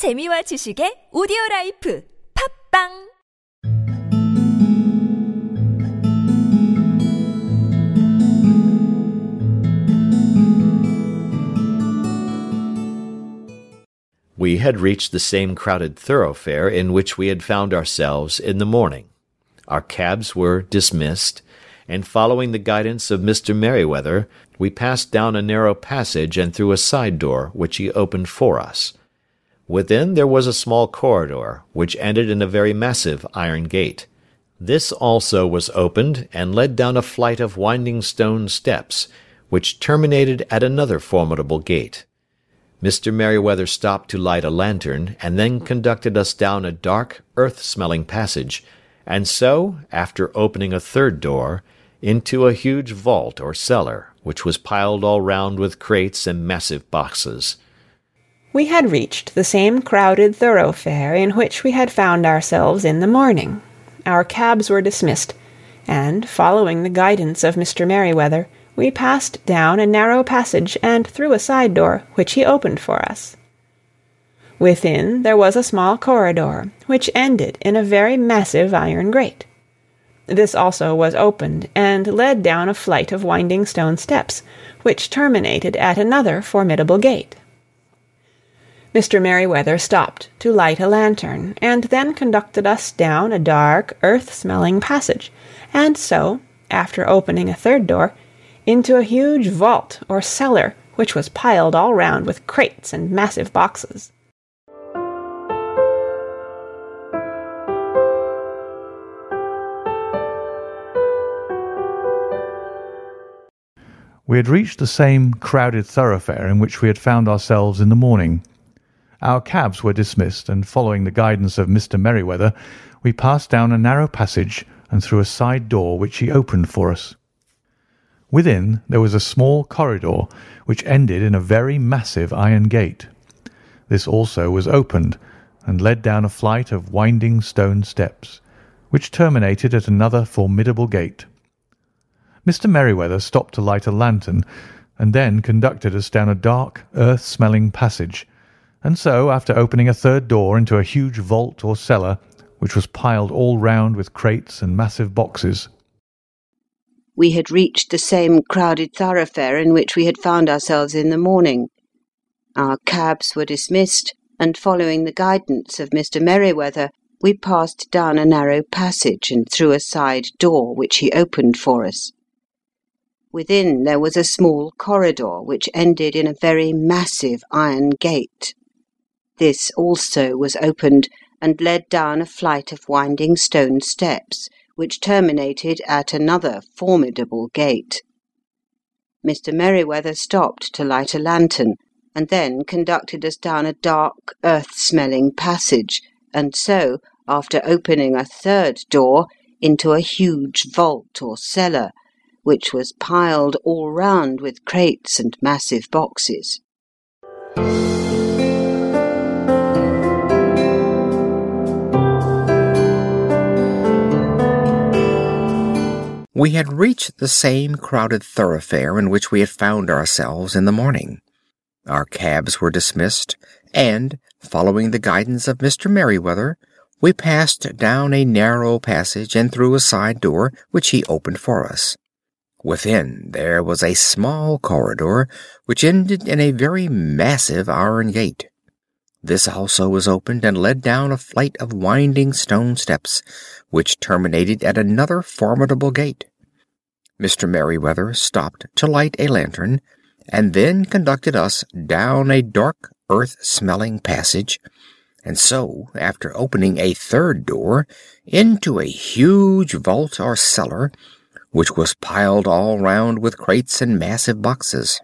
재미와 지식의 오디오 라이프 팝빵 We had reached the same crowded thoroughfare in which we had found ourselves in the morning. Our cabs were dismissed, and following the guidance of Mr. Merryweather, we passed down a narrow passage and through a side door which he opened for us. Within there was a small corridor, which ended in a very massive iron gate. This also was opened, and led down a flight of winding stone steps, which terminated at another formidable gate. Mr. Merryweather stopped to light a lantern, and then conducted us down a dark, earth-smelling passage, and so, after opening a third door, into a huge vault or cellar, which was piled all round with crates and massive boxes. We had reached the same crowded thoroughfare in which we had found ourselves in the morning. Our cabs were dismissed, and, following the guidance of Mr. Merryweather, we passed down a narrow passage and through a side door, which he opened for us. Within there was a small corridor, which ended in a very massive iron grate. This also was opened, and led down a flight of winding stone steps, which terminated at another formidable gate. Mr. Merryweather stopped to light a lantern, and then conducted us down a dark, earth-smelling passage, and so, after opening a third door, into a huge vault or cellar, which was piled all round with crates and massive boxes. We had reached the same crowded thoroughfare in which we had found ourselves in the morning. Our cabs were dismissed, and following the guidance of Mr. Merryweather, we passed down a narrow passage and through a side door which he opened for us. Within there was a small corridor which ended in a very massive iron gate. This also was opened, and led down a flight of winding stone steps, which terminated at another formidable gate. Mr. Merryweather stopped to light a lantern, and then conducted us down a dark, earth-smelling passage, and so, after opening a third door into a huge vault or cellar, which was piled all round with crates and massive boxes. We had reached the same crowded thoroughfare in which we had found ourselves in the morning. Our cabs were dismissed, and following the guidance of Mr. Merryweather, we passed down a narrow passage and through a side door which he opened for us. Within there was a small corridor which ended in a very massive iron gate. This also was opened, and led down a flight of winding stone steps, which terminated at another formidable gate. Mr. Merryweather stopped to light a lantern, and then conducted us down a dark, earth-smelling passage, and so, after opening a third door, into a huge vault or cellar, which was piled all round with crates and massive boxes. We had reached the same crowded thoroughfare in which we had found ourselves in the morning. Our cabs were dismissed, and, following the guidance of Mr. Merryweather, we passed down a narrow passage and through a side door which he opened for us. Within there was a small corridor which ended in a very massive iron gate. This also was opened and led down a flight of winding stone steps, which terminated at another formidable gate. Mr. Merryweather stopped to light a lantern, and then conducted us down a dark, earth-smelling passage, and so, after opening a third door, into a huge vault or cellar, which was piled all round with crates and massive boxes.